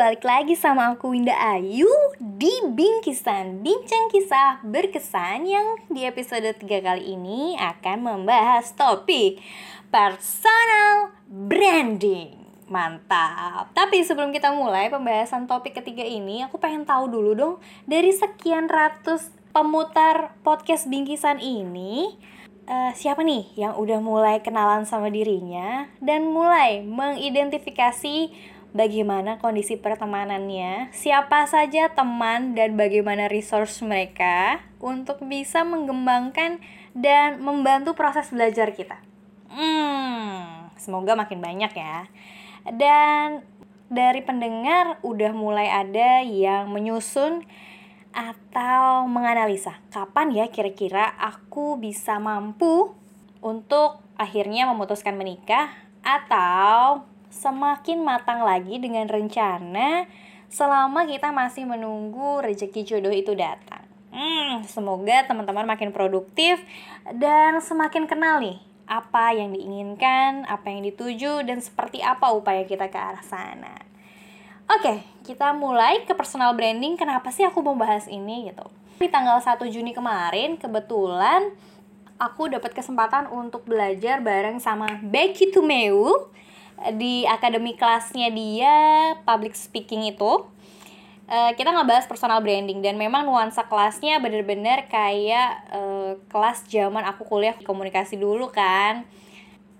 balik lagi sama aku Winda Ayu di Bingkisan Bincang Kisah. Berkesan yang di episode 3 kali ini akan membahas topik Personal Branding. Mantap. Tapi sebelum kita mulai pembahasan topik ketiga ini Aku pengen tahu dulu dong Dari sekian ratus pemutar podcast Bingkisan ini uh, siapa nih yang udah mulai kenalan sama dirinya dan mulai mengidentifikasi bagaimana kondisi pertemanannya, siapa saja teman dan bagaimana resource mereka untuk bisa mengembangkan dan membantu proses belajar kita. Hmm, semoga makin banyak ya. Dan dari pendengar udah mulai ada yang menyusun atau menganalisa kapan ya kira-kira aku bisa mampu untuk akhirnya memutuskan menikah atau semakin matang lagi dengan rencana selama kita masih menunggu rezeki jodoh itu datang. Hmm, semoga teman-teman makin produktif dan semakin kenal nih apa yang diinginkan, apa yang dituju, dan seperti apa upaya kita ke arah sana. Oke, kita mulai ke personal branding. Kenapa sih aku mau bahas ini gitu? Di tanggal 1 Juni kemarin, kebetulan aku dapat kesempatan untuk belajar bareng sama Becky Tumeu di akademi kelasnya dia public speaking itu. Uh, kita ngebahas personal branding dan memang nuansa kelasnya bener-bener kayak uh, kelas zaman aku kuliah komunikasi dulu kan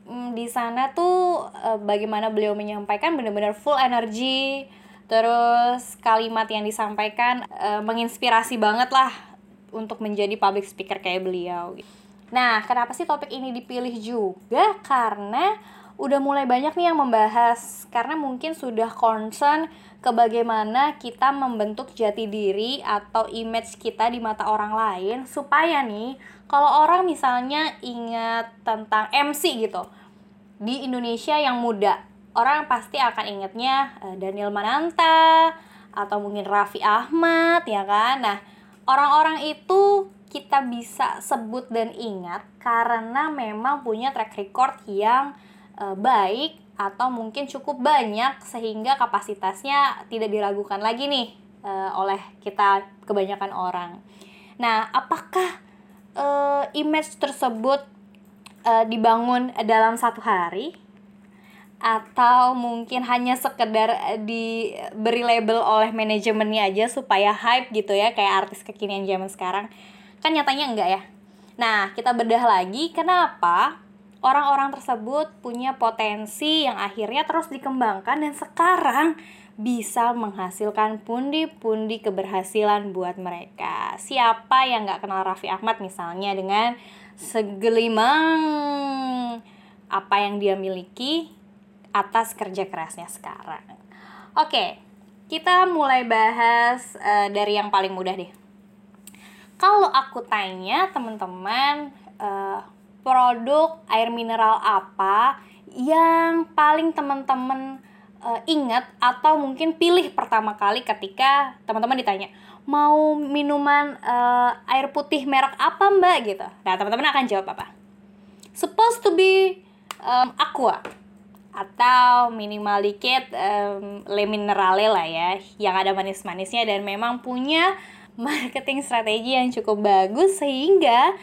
hmm, di sana tuh uh, bagaimana beliau menyampaikan bener-bener full energy Terus kalimat yang disampaikan e, menginspirasi banget lah untuk menjadi public speaker kayak beliau. Nah, kenapa sih topik ini dipilih juga? Karena udah mulai banyak nih yang membahas karena mungkin sudah concern ke bagaimana kita membentuk jati diri atau image kita di mata orang lain supaya nih kalau orang misalnya ingat tentang MC gitu di Indonesia yang muda orang pasti akan ingetnya uh, Daniel Mananta atau mungkin Raffi Ahmad ya kan? Nah orang-orang itu kita bisa sebut dan ingat karena memang punya track record yang uh, baik atau mungkin cukup banyak sehingga kapasitasnya tidak diragukan lagi nih uh, oleh kita kebanyakan orang. Nah, apakah uh, image tersebut uh, dibangun dalam satu hari? atau mungkin hanya sekedar diberi label oleh manajemennya aja supaya hype gitu ya kayak artis kekinian zaman sekarang kan nyatanya enggak ya nah kita bedah lagi kenapa orang-orang tersebut punya potensi yang akhirnya terus dikembangkan dan sekarang bisa menghasilkan pundi-pundi keberhasilan buat mereka siapa yang nggak kenal Raffi Ahmad misalnya dengan segelimang apa yang dia miliki atas kerja kerasnya sekarang. Oke, kita mulai bahas uh, dari yang paling mudah deh. Kalau aku tanya teman-teman, uh, produk air mineral apa yang paling teman-teman uh, ingat atau mungkin pilih pertama kali ketika teman-teman ditanya mau minuman uh, air putih merek apa mbak gitu. Nah teman-teman akan jawab apa? Supposed to be um, aqua atau minimal dikit um, le minerale lah ya yang ada manis-manisnya dan memang punya marketing strategi yang cukup bagus sehingga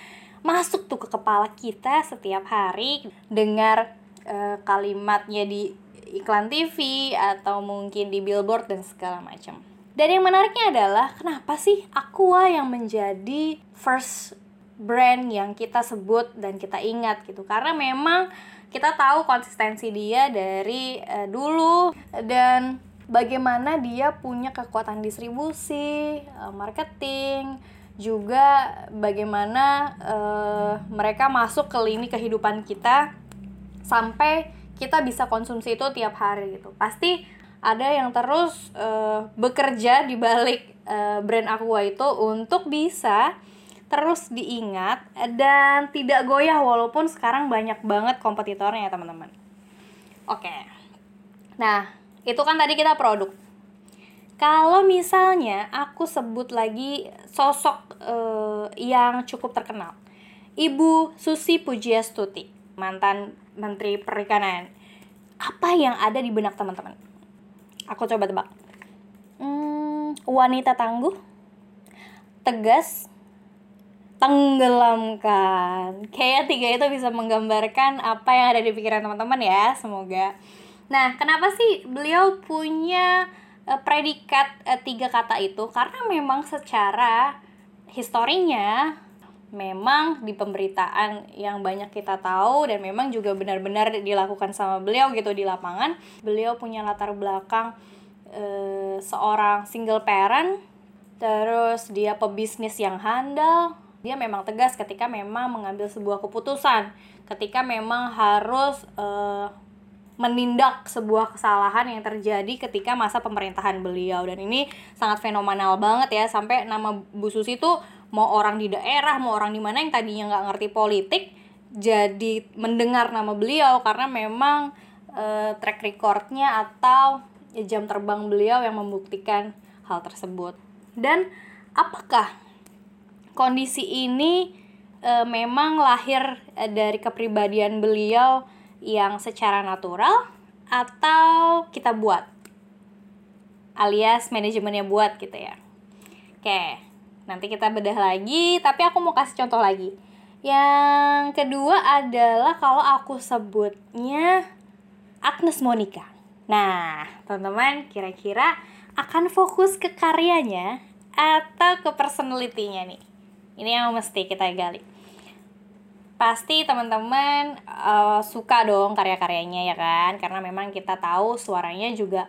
masuk tuh ke kepala kita setiap hari dengar uh, kalimatnya di iklan TV atau mungkin di billboard dan segala macam. Dan yang menariknya adalah kenapa sih Aqua yang menjadi first brand yang kita sebut dan kita ingat gitu karena memang kita tahu konsistensi dia dari uh, dulu dan bagaimana dia punya kekuatan distribusi, uh, marketing, juga bagaimana uh, mereka masuk ke lini kehidupan kita sampai kita bisa konsumsi itu tiap hari gitu. Pasti ada yang terus uh, bekerja di balik uh, brand Aqua itu untuk bisa terus diingat dan tidak goyah walaupun sekarang banyak banget kompetitornya ya teman-teman. Oke. Nah, itu kan tadi kita produk. Kalau misalnya aku sebut lagi sosok uh, yang cukup terkenal. Ibu Susi Pujiastuti, mantan Menteri Perikanan. Apa yang ada di benak teman-teman? Aku coba tebak. hmm, wanita tangguh tegas tenggelamkan kayak tiga itu bisa menggambarkan apa yang ada di pikiran teman-teman ya semoga nah kenapa sih beliau punya uh, predikat uh, tiga kata itu karena memang secara historinya memang di pemberitaan yang banyak kita tahu dan memang juga benar-benar dilakukan sama beliau gitu di lapangan beliau punya latar belakang uh, seorang single parent terus dia pebisnis yang handal dia memang tegas ketika memang mengambil sebuah keputusan ketika memang harus uh, menindak sebuah kesalahan yang terjadi ketika masa pemerintahan beliau. Dan ini sangat fenomenal banget ya. Sampai nama Bu Susi itu mau orang di daerah mau orang di mana yang tadinya nggak ngerti politik jadi mendengar nama beliau. Karena memang e, track recordnya atau jam terbang beliau yang membuktikan hal tersebut. Dan apakah kondisi ini e, memang lahir dari kepribadian beliau yang secara natural atau kita buat? Alias manajemennya buat gitu ya. Oke nanti kita bedah lagi tapi aku mau kasih contoh lagi. Yang kedua adalah kalau aku sebutnya Agnes Monica. Nah teman-teman kira-kira akan fokus ke karyanya atau ke personality-nya nih? Ini yang mesti kita gali pasti teman-teman uh, suka dong karya-karyanya ya kan? Karena memang kita tahu suaranya juga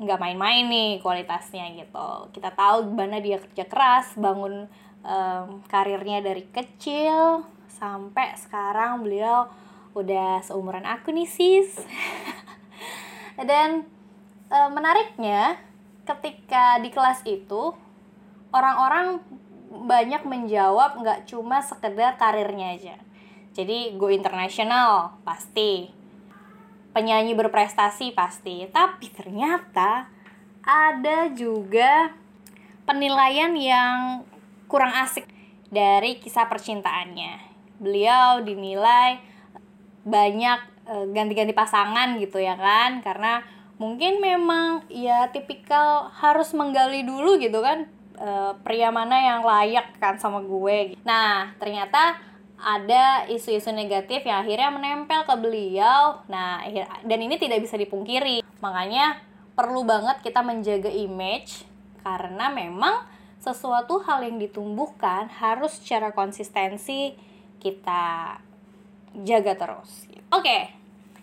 nggak main-main nih kualitasnya gitu. Kita tahu gimana dia kerja keras bangun um, karirnya dari kecil sampai sekarang beliau udah seumuran aku nih sis. Dan uh, menariknya ketika di kelas itu orang-orang banyak menjawab nggak cuma sekedar karirnya aja jadi go internasional pasti. Penyanyi berprestasi pasti, tapi ternyata ada juga penilaian yang kurang asik dari kisah percintaannya. Beliau dinilai banyak e, ganti-ganti pasangan gitu ya kan karena mungkin memang ya tipikal harus menggali dulu gitu kan e, pria mana yang layak kan sama gue. Nah, ternyata ada isu-isu negatif yang akhirnya menempel ke beliau. Nah, dan ini tidak bisa dipungkiri. Makanya perlu banget kita menjaga image karena memang sesuatu hal yang ditumbuhkan harus secara konsistensi kita jaga terus. Oke.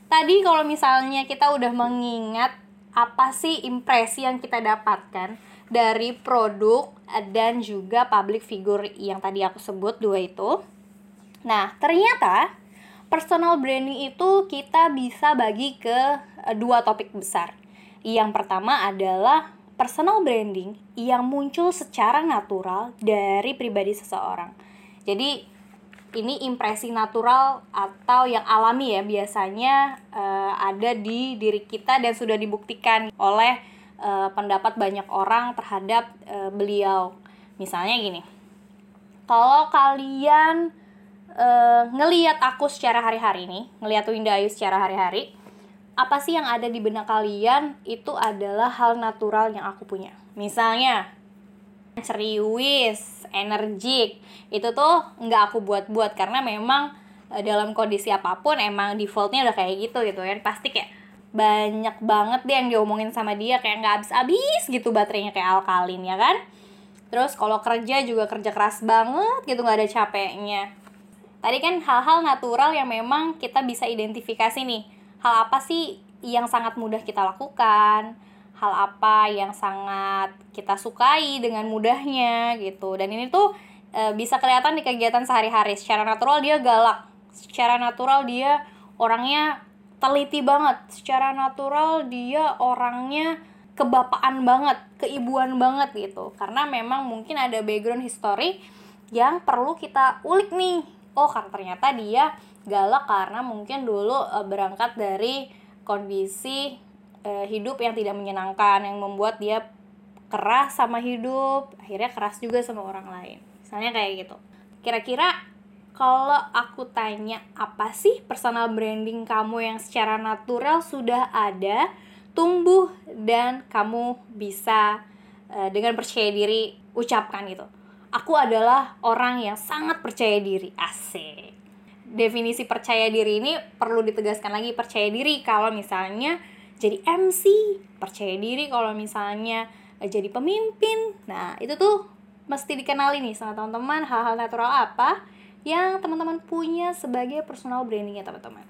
Tadi kalau misalnya kita udah mengingat apa sih impresi yang kita dapatkan dari produk dan juga public figure yang tadi aku sebut dua itu Nah, ternyata personal branding itu kita bisa bagi ke eh, dua topik besar. Yang pertama adalah personal branding yang muncul secara natural dari pribadi seseorang. Jadi ini impresi natural atau yang alami ya biasanya uh, ada di diri kita dan sudah dibuktikan oleh uh, pendapat banyak orang terhadap uh, beliau. Misalnya gini. Kalau kalian uh, ngeliat aku secara hari-hari nih, ngeliat Winda Ayu secara hari-hari, apa sih yang ada di benak kalian itu adalah hal natural yang aku punya. Misalnya, ceriwis, energik, itu tuh nggak aku buat-buat karena memang uh, dalam kondisi apa pun emang defaultnya udah kayak gitu gitu kan. Pasti kayak banyak banget deh yang diomongin sama dia kayak nggak habis-habis gitu baterainya kayak alkalin ya kan? Terus kalau kerja juga kerja keras banget gitu nggak ada capeknya Tadi kan hal-hal natural yang memang kita bisa identifikasi nih. Hal apa sih yang sangat mudah kita lakukan? Hal apa yang sangat kita sukai dengan mudahnya gitu. Dan ini tuh e, bisa kelihatan di kegiatan sehari-hari. Secara natural dia galak. Secara natural dia orangnya teliti banget. Secara natural dia orangnya kebapaan banget, keibuan banget gitu. Karena memang mungkin ada background history yang perlu kita ulik nih oh kan ternyata dia galak karena mungkin dulu e, berangkat dari kondisi e, hidup yang tidak menyenangkan yang membuat dia keras sama hidup akhirnya keras juga sama orang lain. Misalnya kayak gitu. Kira-kira kalau aku tanya apa sih personal branding kamu yang secara natural sudah ada tumbuh dan kamu bisa uh, dengan percaya diri ucapkan gitu aku adalah orang yang sangat percaya diri. Asik. Definisi percaya diri ini perlu ditegaskan lagi percaya diri kalau misalnya jadi MC percaya diri kalau misalnya jadi pemimpin. Nah itu tuh mesti dikenali nih sama teman-teman hal-hal natural apa yang teman-teman punya sebagai personal brandingnya teman-teman.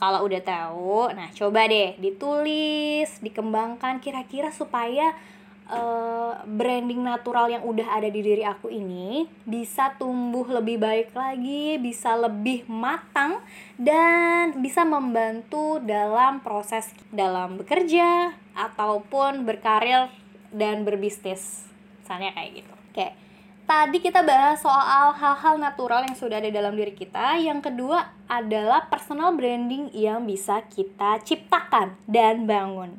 Kalau udah tahu nah coba deh ditulis dikembangkan kira-kira supaya uh, branding natural yang udah ada di diri aku ini bisa tumbuh lebih baik lagi, bisa lebih matang dan bisa membantu dalam proses dalam bekerja ataupun berkarir dan berbisnis. Misalnya kayak gitu. Oke. Tadi kita bahas soal hal-hal natural yang sudah ada dalam diri kita. Yang kedua adalah personal branding yang bisa kita ciptakan dan bangun.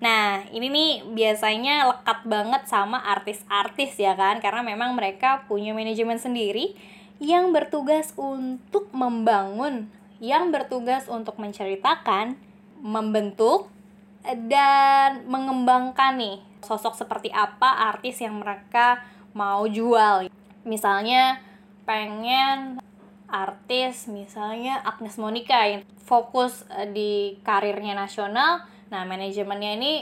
Nah, ini nih biasanya lekat banget sama artis-artis ya kan, karena memang mereka punya manajemen sendiri yang bertugas untuk membangun, yang bertugas untuk menceritakan, membentuk, dan mengembangkan nih sosok seperti apa artis yang mereka mau jual. Misalnya pengen artis misalnya Agnes Monica yang fokus eh, di karirnya nasional nah manajemennya ini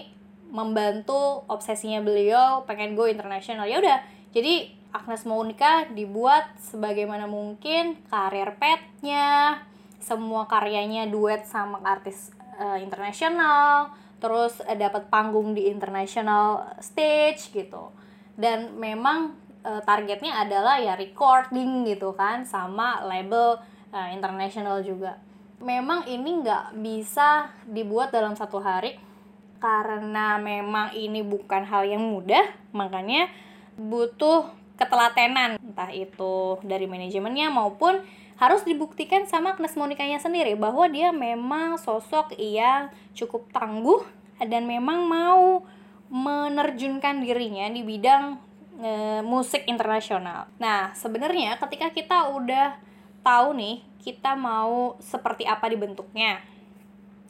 membantu obsesinya beliau pengen go internasional. Ya udah jadi Agnes Monica dibuat sebagaimana mungkin karir petnya semua karyanya duet sama artis uh, internasional terus uh, dapat panggung di international stage gitu. Dan memang uh, targetnya adalah ya recording gitu kan sama label uh, internasional juga memang ini nggak bisa dibuat dalam satu hari karena memang ini bukan hal yang mudah makanya butuh ketelatenan entah itu dari manajemennya maupun harus dibuktikan sama Agnes Monikanya sendiri bahwa dia memang sosok yang cukup tangguh dan memang mau menerjunkan dirinya di bidang e, musik internasional. Nah, sebenarnya ketika kita udah tahu nih kita mau seperti apa dibentuknya.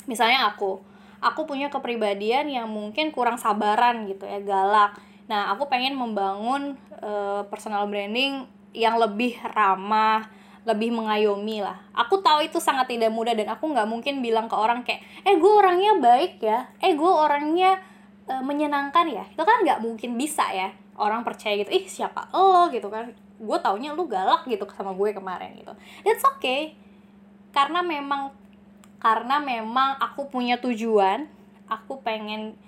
Misalnya aku, aku punya kepribadian yang mungkin kurang sabaran gitu ya, galak. Nah, aku pengen membangun e, personal branding yang lebih ramah, lebih mengayomi lah. Aku tahu itu sangat tidak mudah dan aku nggak mungkin bilang ke orang kayak, eh gue orangnya baik ya, eh gue orangnya e, menyenangkan ya. Itu kan nggak mungkin bisa ya orang percaya gitu ih siapa lo? gitu kan. Gue taunya lu galak gitu sama gue kemarin gitu. It's okay. Karena memang karena memang aku punya tujuan aku pengen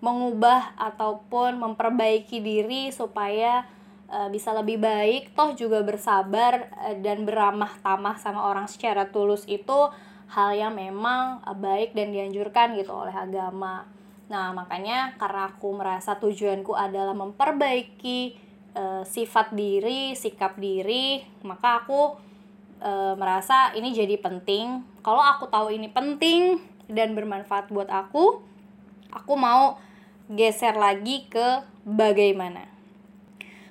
mengubah ataupun memperbaiki diri supaya uh, bisa lebih baik toh juga bersabar uh, dan beramah tamah sama orang secara tulus itu hal yang memang uh, baik dan dianjurkan gitu oleh agama Nah, makanya karena aku merasa tujuanku adalah memperbaiki e, sifat diri, sikap diri, maka aku e, merasa ini jadi penting. Kalau aku tahu ini penting dan bermanfaat buat aku, aku mau geser lagi ke bagaimana.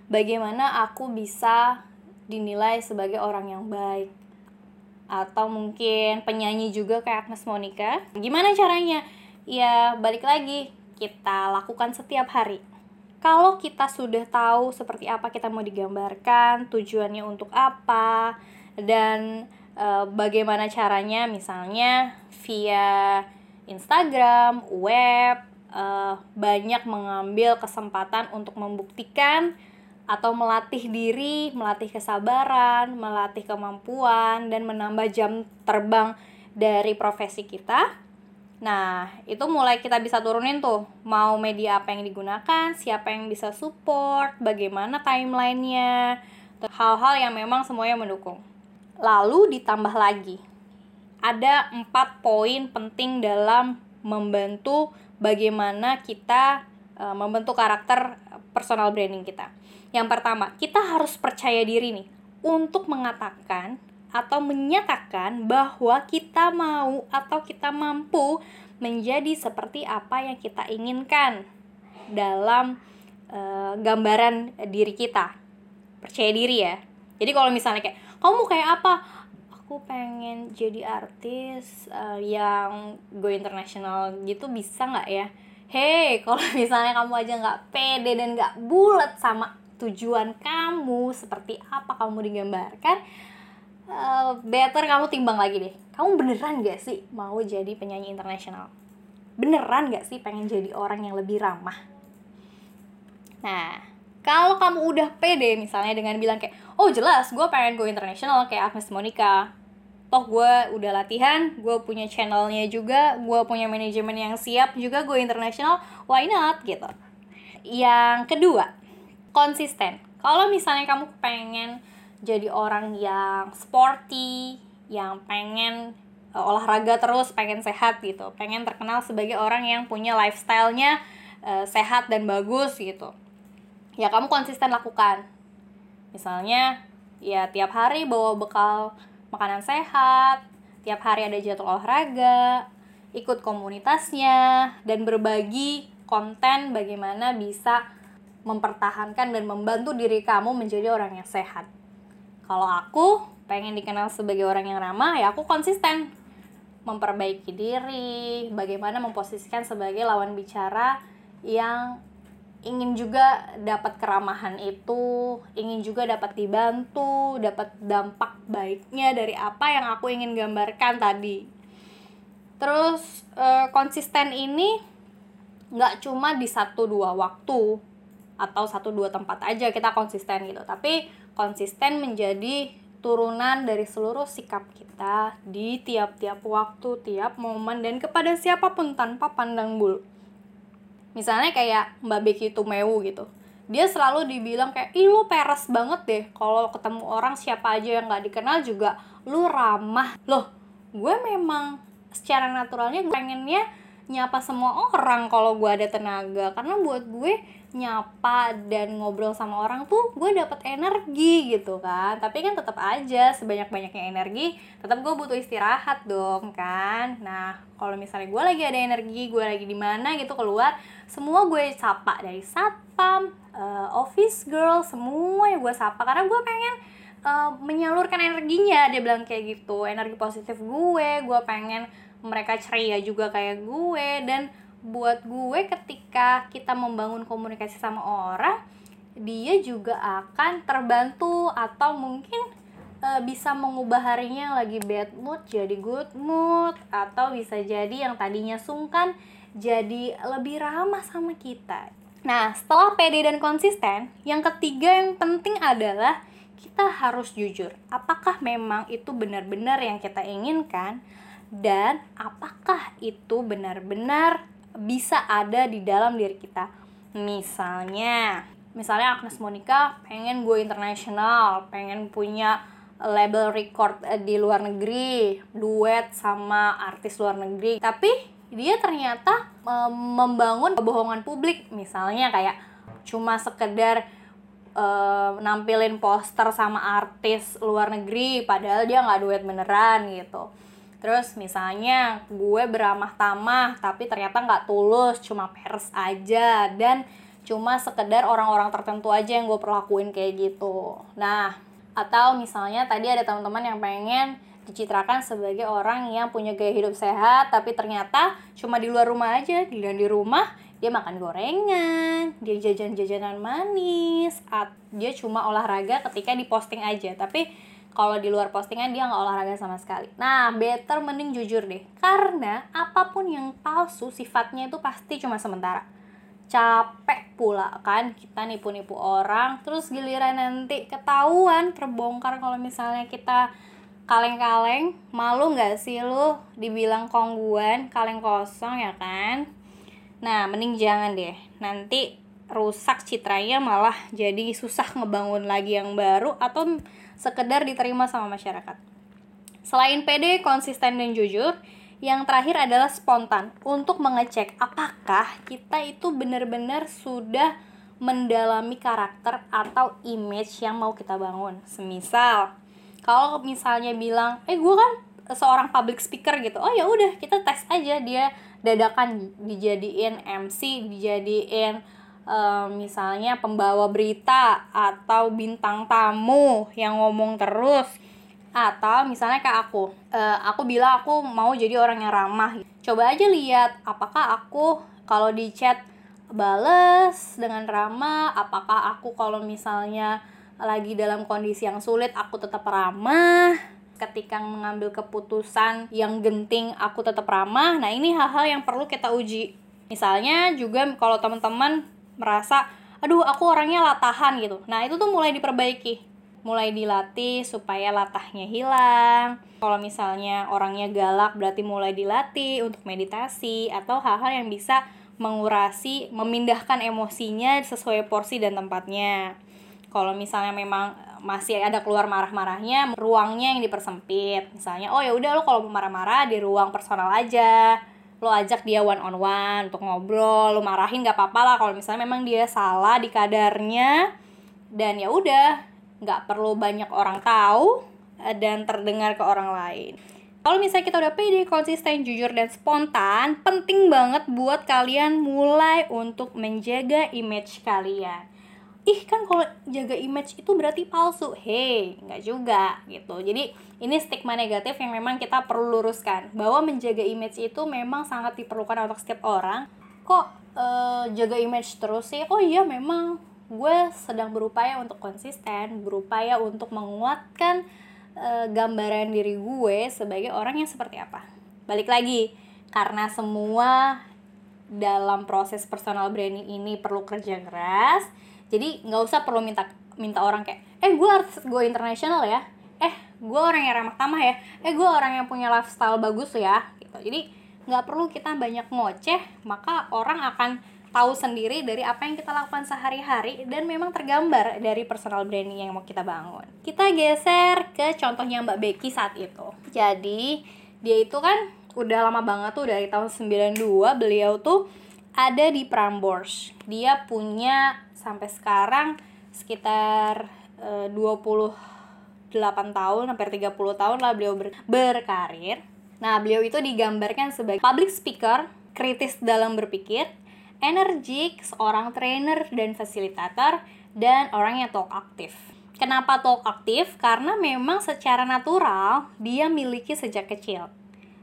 Bagaimana aku bisa dinilai sebagai orang yang baik atau mungkin penyanyi juga kayak Agnes Monica. Gimana caranya? Ya balik lagi kita lakukan setiap hari. Kalau kita sudah tahu seperti apa kita mau digambarkan, tujuannya untuk apa, dan e, bagaimana caranya, misalnya via Instagram, web, e, banyak mengambil kesempatan untuk membuktikan atau melatih diri, melatih kesabaran, melatih kemampuan, dan menambah jam terbang dari profesi kita Nah, itu mulai kita bisa turunin tuh, mau media apa yang digunakan, siapa yang bisa support, bagaimana timelinenya, hal-hal yang memang semuanya mendukung. Lalu ditambah lagi, ada empat poin penting dalam membantu bagaimana kita uh, membentuk karakter personal branding kita. Yang pertama, kita harus percaya diri nih untuk mengatakan atau menyatakan bahwa kita mau atau kita mampu menjadi seperti apa yang kita inginkan dalam e, gambaran diri kita. Percaya diri ya. Jadi kalau misalnya kayak kamu kayak apa? Aku pengen jadi artis uh, yang go internasional gitu bisa nggak ya? Hei, kalau misalnya kamu aja nggak pede dan nggak bulat sama tujuan kamu, seperti apa kamu digambarkan, uh, better kamu timbang lagi deh. Kamu beneran gak sih mau jadi penyanyi internasional? Beneran gak sih pengen jadi orang yang lebih ramah? Nah, kalau kamu udah pede misalnya dengan bilang kayak, oh jelas gue pengen go internasional kayak Agnes Monica, toh gue udah latihan gue punya channelnya juga gue punya manajemen yang siap juga gue internasional why not gitu yang kedua konsisten kalau misalnya kamu pengen jadi orang yang sporty yang pengen uh, olahraga terus pengen sehat gitu. Pengen terkenal sebagai orang yang punya lifestylenya uh, sehat dan bagus gitu. Ya kamu konsisten lakukan. Misalnya ya tiap hari bawa bekal makanan sehat, tiap hari ada jadwal olahraga, ikut komunitasnya, dan berbagi konten bagaimana bisa mempertahankan dan membantu diri kamu menjadi orang yang sehat. Kalau aku pengen dikenal sebagai orang yang ramah, ya aku konsisten memperbaiki diri, bagaimana memposisikan sebagai lawan bicara yang ingin juga dapat keramahan itu, ingin juga dapat dibantu, dapat dampak baiknya dari apa yang aku ingin gambarkan tadi. Terus e, konsisten ini nggak cuma di satu dua waktu atau satu dua tempat aja kita konsisten gitu, tapi konsisten menjadi turunan dari seluruh sikap kita di tiap-tiap waktu, tiap momen dan kepada siapa pun tanpa pandang bulu. Misalnya kayak Mbak Becky Tumewu gitu. Dia selalu dibilang kayak ih lu peres banget deh kalau ketemu orang siapa aja yang nggak dikenal juga. Lu ramah. Loh gue memang secara naturalnya gue pengennya nyapa semua orang kalau gue ada tenaga. Karena buat gue nyapa dan ngobrol sama orang tuh gue dapet energi gitu kan. Tapi kan tetap aja sebanyak banyaknya energi tetap gue butuh istirahat dong kan. Nah kalau misalnya gue lagi ada energi gue lagi di mana gitu keluar semua gue sapa dari satpam uh, office girl semua yang gue sapa. Karena gue pengen uh, menyalurkan energinya. Dia bilang kayak gitu energi positif gue gue pengen mereka ceria juga kayak gue. Dan buat gue ketika kita membangun komunikasi sama orang dia juga akan terbantu atau mungkin e, bisa mengubah harinya yang lagi bad mood jadi good mood atau bisa jadi yang tadinya sungkan jadi lebih ramah sama kita. Nah, setelah pede dan konsisten, yang ketiga yang penting adalah kita harus jujur. Apakah memang itu benar-benar yang kita inginkan dan apakah itu benar-benar bisa ada di dalam diri kita. Misalnya, misalnya Agnes Monica pengen gue internasional, pengen punya label record eh, di luar negeri, duet sama artis luar negeri. Tapi dia ternyata membangun kebohongan publik, misalnya kayak cuma sekedar uh, nampilin poster sama artis luar negeri, padahal dia nggak duet beneran gitu Terus misalnya gue beramah tamah tapi ternyata nggak tulus, cuma pers aja dan cuma sekedar orang-orang tertentu aja yang gue perlakuin kayak gitu. Nah, atau misalnya tadi ada teman-teman yang pengen dicitrakan sebagai orang yang punya gaya hidup sehat tapi ternyata cuma di luar rumah aja, di di rumah dia makan gorengan, dia jajan-jajanan manis, dia cuma olahraga ketika diposting aja. Tapi kalau di luar postingan dia nggak olahraga sama sekali. Nah, better mending jujur deh. Karena apa pun yang palsu sifatnya itu pasti cuma sementara. Capek pula kan kita nipu-nipu orang, terus giliran nanti ketahuan terbongkar kalau misalnya kita kaleng-kaleng, malu nggak sih lu dibilang kongguan, kaleng kosong ya kan? Nah, mending jangan deh. Nanti rusak citranya malah jadi susah ngebangun lagi yang baru atau sekedar diterima sama masyarakat. Selain PD, konsisten dan jujur, yang terakhir adalah spontan untuk mengecek apakah kita itu benar-benar sudah mendalami karakter atau image yang mau kita bangun. Semisal, kalau misalnya bilang, eh gue kan seorang public speaker gitu, oh ya udah kita tes aja dia dadakan dijadiin MC, dijadiin misalnya pembawa berita atau bintang tamu yang ngomong terus atau misalnya kayak aku uh, aku bilang aku mau jadi orang yang ramah. Coba aja lihat apakah aku kalau di chat bales dengan ramah? Apakah aku kalau misalnya lagi dalam kondisi yang sulit aku tetap ramah? Ketika mengambil keputusan yang genting aku tetap ramah. Nah ini hal-hal yang perlu kita uji. Misalnya juga kalau teman-teman merasa aduh aku orangnya latahan gitu nah itu tuh mulai diperbaiki mulai dilatih supaya latahnya hilang. Kalau misalnya orangnya galak berarti mulai dilatih untuk meditasi atau hal-hal yang bisa mengurasi, memindahkan emosinya sesuai porsi dan tempatnya. Kalau misalnya memang masih ada keluar marah-marahnya, ruangnya yang dipersempit. Misalnya, oh ya udah lo kalau mau marah-marah di ruang personal aja. Lo ajak dia one on one untuk ngobrol, lo marahin gak apa-apa lah kalau misalnya memang dia salah di kadarnya dan ya udah nggak perlu banyak orang tahu eh, dan terdengar ke orang lain. Kalau misalnya kita udah pede, konsisten, jujur, dan spontan, penting banget buat kalian mulai untuk menjaga image kalian. Ih kan kalau jaga image itu berarti palsu. Hei, nggak juga gitu. Jadi ini stigma negatif yang memang kita perlu luruskan. Bahwa menjaga image itu memang sangat diperlukan untuk setiap orang. Kok uh, jaga image terus sih? Oh iya memang gue sedang berupaya untuk konsisten, berupaya untuk menguatkan e, gambaran diri gue sebagai orang yang seperti apa. Balik lagi, karena semua dalam proses personal branding ini perlu kerja keras, jadi nggak usah perlu minta minta orang kayak, eh gue harus gue internasional ya, eh gue orang yang ramah tamah ya, eh gue orang yang punya lifestyle bagus ya, gitu. Jadi nggak perlu kita banyak ngoceh, maka orang akan tahu sendiri dari apa yang kita lakukan sehari-hari dan memang tergambar dari personal branding yang mau kita bangun. Kita geser ke contohnya Mbak Becky saat itu. Jadi, dia itu kan udah lama banget tuh dari tahun 92 beliau tuh ada di Prambors. Dia punya sampai sekarang sekitar e, 28 tahun hampir 30 tahun lah beliau ber berkarir. Nah, beliau itu digambarkan sebagai public speaker, kritis dalam berpikir, energik, seorang trainer dan fasilitator, dan orang yang talk aktif. Kenapa talk aktif? Karena memang secara natural dia miliki sejak kecil.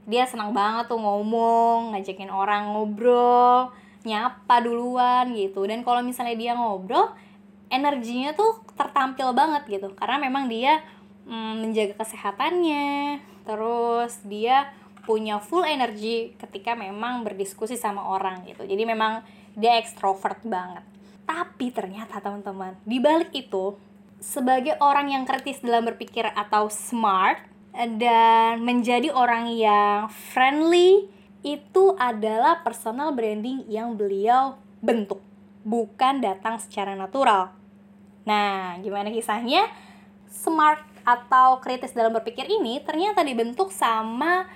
Dia senang banget tuh ngomong, ngajakin orang ngobrol, nyapa duluan gitu. Dan kalau misalnya dia ngobrol, energinya tuh tertampil banget gitu. Karena memang dia mm, menjaga kesehatannya, terus dia punya full energi ketika memang berdiskusi sama orang gitu jadi memang dia ekstrovert banget tapi ternyata teman-teman di balik itu sebagai orang yang kritis dalam berpikir atau smart dan menjadi orang yang friendly itu adalah personal branding yang beliau bentuk bukan datang secara natural nah gimana kisahnya smart atau kritis dalam berpikir ini ternyata dibentuk sama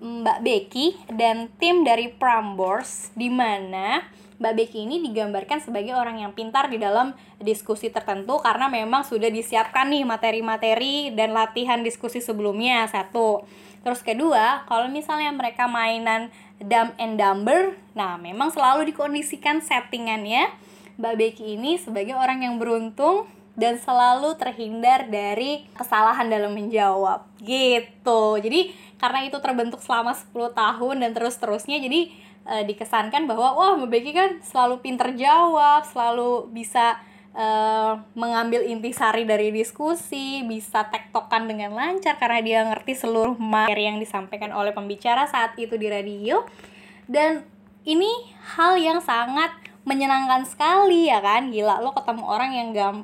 Mbak Becky dan tim dari Prambors di mana Mbak Becky ini digambarkan sebagai orang yang pintar di dalam diskusi tertentu karena memang sudah disiapkan nih materi-materi dan latihan diskusi sebelumnya satu. Terus kedua, kalau misalnya mereka mainan dumb and dumber, nah memang selalu dikondisikan settingannya Mbak Becky ini sebagai orang yang beruntung dan selalu terhindar dari kesalahan dalam menjawab gitu. Jadi karena itu terbentuk selama 10 tahun dan terus-terusnya jadi e, dikesankan bahwa wah Mbak Becky kan selalu pinter jawab, selalu bisa e, mengambil intisari dari diskusi, bisa tektokan dengan lancar karena dia ngerti seluruh materi yang disampaikan oleh pembicara saat itu di radio. Dan ini hal yang sangat menyenangkan sekali ya kan, gila lo ketemu orang yang gam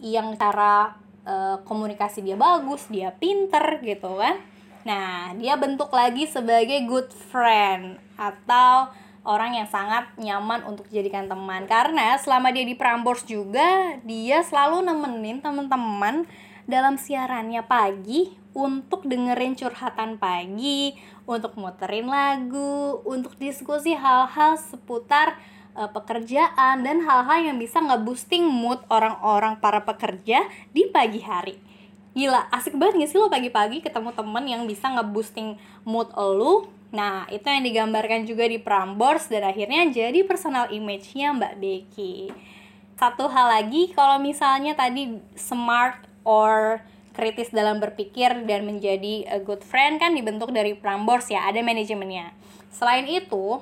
yang cara e, komunikasi dia bagus, dia pinter gitu kan Nah, dia bentuk lagi sebagai good friend atau orang yang sangat nyaman untuk dijadikan teman. Karena selama dia di Prambors juga dia selalu nemenin teman-teman dalam siarannya pagi untuk dengerin curhatan pagi, untuk muterin lagu, untuk diskusi hal-hal seputar uh, pekerjaan dan hal-hal yang bisa nge-boosting mood orang-orang para pekerja di pagi hari. Gila asik banget gak sih lo pagi-pagi ketemu temen yang bisa nge-boosting mood lo Nah, itu yang digambarkan juga di Prambors dan akhirnya jadi personal image-nya Mbak Becky. Satu hal lagi, kalau misalnya tadi smart or kritis dalam berpikir dan menjadi a good friend kan dibentuk dari Prambors ya, ada manajemennya. Selain itu,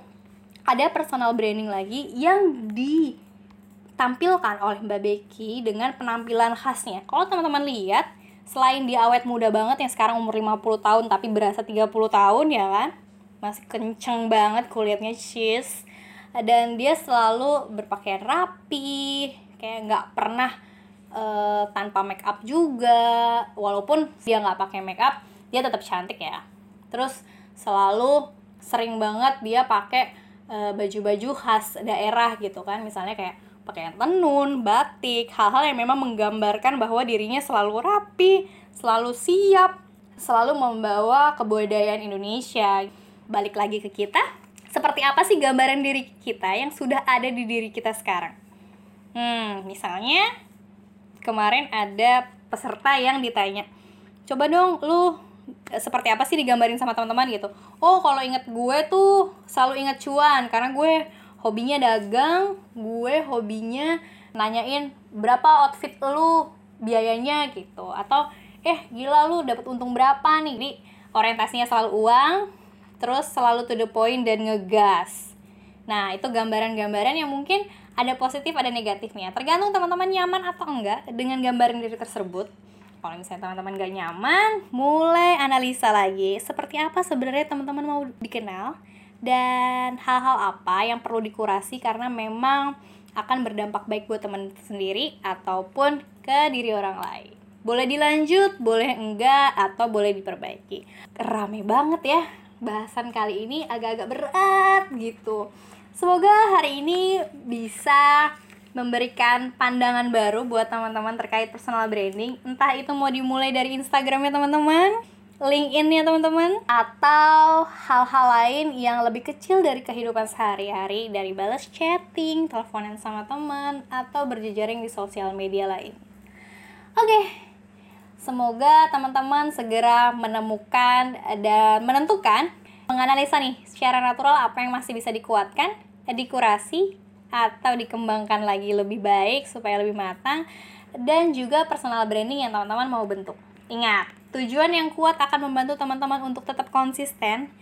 ada personal branding lagi yang ditampilkan oleh Mbak Becky dengan penampilan khasnya. Kalau teman-teman lihat, selain dia awet muda banget yang sekarang umur 50 tahun tapi berasa 30 tahun ya kan, masih kenceng banget kulitnya cheese dan dia selalu berpakaian rapi. Kayak nggak pernah uh, tanpa make up juga. Walaupun dia nggak pakai make up dia tetap cantik ya. Terus selalu sering banget dia pakai uh, baju-baju khas daerah gitu kan. Misalnya kayak pakaian tenun batik hal-hal yang memang menggambarkan bahwa dirinya selalu rapi selalu siap selalu membawa kebudayaan Indonesia balik lagi ke kita seperti apa sih gambaran diri kita yang sudah ada di diri kita sekarang? Hmm misalnya kemarin ada peserta yang ditanya coba dong lu eh, seperti apa sih digambarin sama teman-teman? Gitu. Oh kalau inget gue tuh selalu inget cuan karena gue hobinya dagang gue hobinya nanyain berapa outfit lu biayanya gitu. Atau eh gila lu dapat untung berapa nih? Jadi orientasinya selalu uang terus selalu to the point dan ngegas. Nah itu gambaran-gambaran yang mungkin ada positif ada negatifnya. Tergantung teman-teman nyaman atau enggak dengan gambaran diri tersebut. Kalau misalnya teman-teman gak nyaman mulai analisa lagi seperti apa sebenarnya teman-teman mau dikenal dan hal-hal apa yang perlu dikurasi karena memang akan berdampak baik buat teman sendiri ataupun ke diri orang lain. Boleh dilanjut, boleh enggak, atau boleh diperbaiki. Rame banget ya bahasan kali ini agak-agak berat gitu. Semoga hari ini bisa memberikan pandangan baru buat teman-teman terkait personal branding. Entah itu mau dimulai dari Instagramnya teman-teman, LinkedIn ya teman-teman, atau hal-hal lain yang lebih kecil dari kehidupan sehari-hari dari balas chatting, teleponan sama teman, atau berjejaring di sosial media lain. Oke, okay, Semoga teman-teman segera menemukan dan menentukan menganalisa nih secara natural apa yang masih bisa dikuatkan, dikurasi atau dikembangkan lagi lebih baik supaya lebih matang dan juga personal branding yang teman-teman mau bentuk. Ingat, tujuan yang kuat akan membantu teman-teman untuk tetap konsisten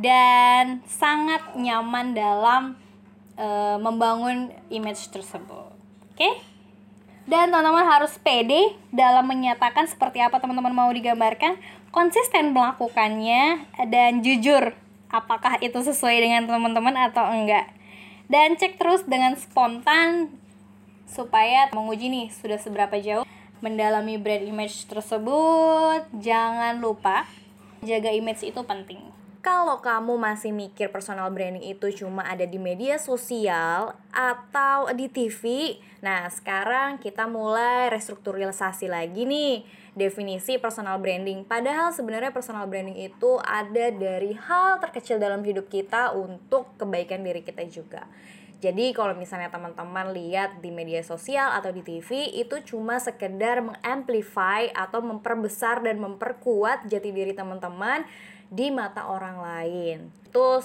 dan sangat nyaman dalam uh, membangun image tersebut. Oke? Okay? Dan teman-teman harus pede dalam menyatakan seperti apa teman-teman mau digambarkan konsisten melakukannya dan jujur apakah itu sesuai dengan teman-teman atau enggak. Dan cek terus dengan spontan supaya menguji nih sudah seberapa jauh mendalami brand image tersebut. Jangan lupa jaga image itu penting kalau kamu masih mikir personal branding itu cuma ada di media sosial atau di TV, nah sekarang kita mulai restrukturalisasi lagi nih definisi personal branding. Padahal sebenarnya personal branding itu ada dari hal terkecil dalam hidup kita untuk kebaikan diri kita juga. Jadi kalau misalnya teman-teman lihat di media sosial atau di TV itu cuma sekedar mengamplify atau memperbesar dan memperkuat jati diri teman-teman di mata orang lain. Itu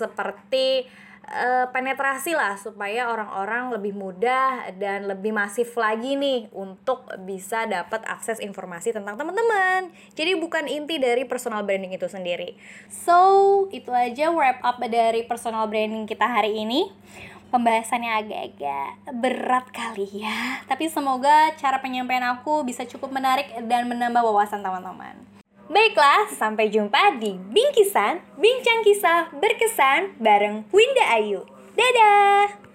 seperti uh, penetrasi lah supaya orang-orang lebih mudah dan lebih masif lagi nih untuk bisa dapat akses informasi tentang teman-teman. Jadi bukan inti dari personal branding itu sendiri. So, itu aja wrap up dari personal branding kita hari ini. Pembahasannya agak-agak berat kali ya, tapi semoga cara penyampaian aku bisa cukup menarik dan menambah wawasan teman-teman. Baiklah, sampai jumpa di Bingkisan, Bincang Kisah Berkesan bareng Winda Ayu. Dadah!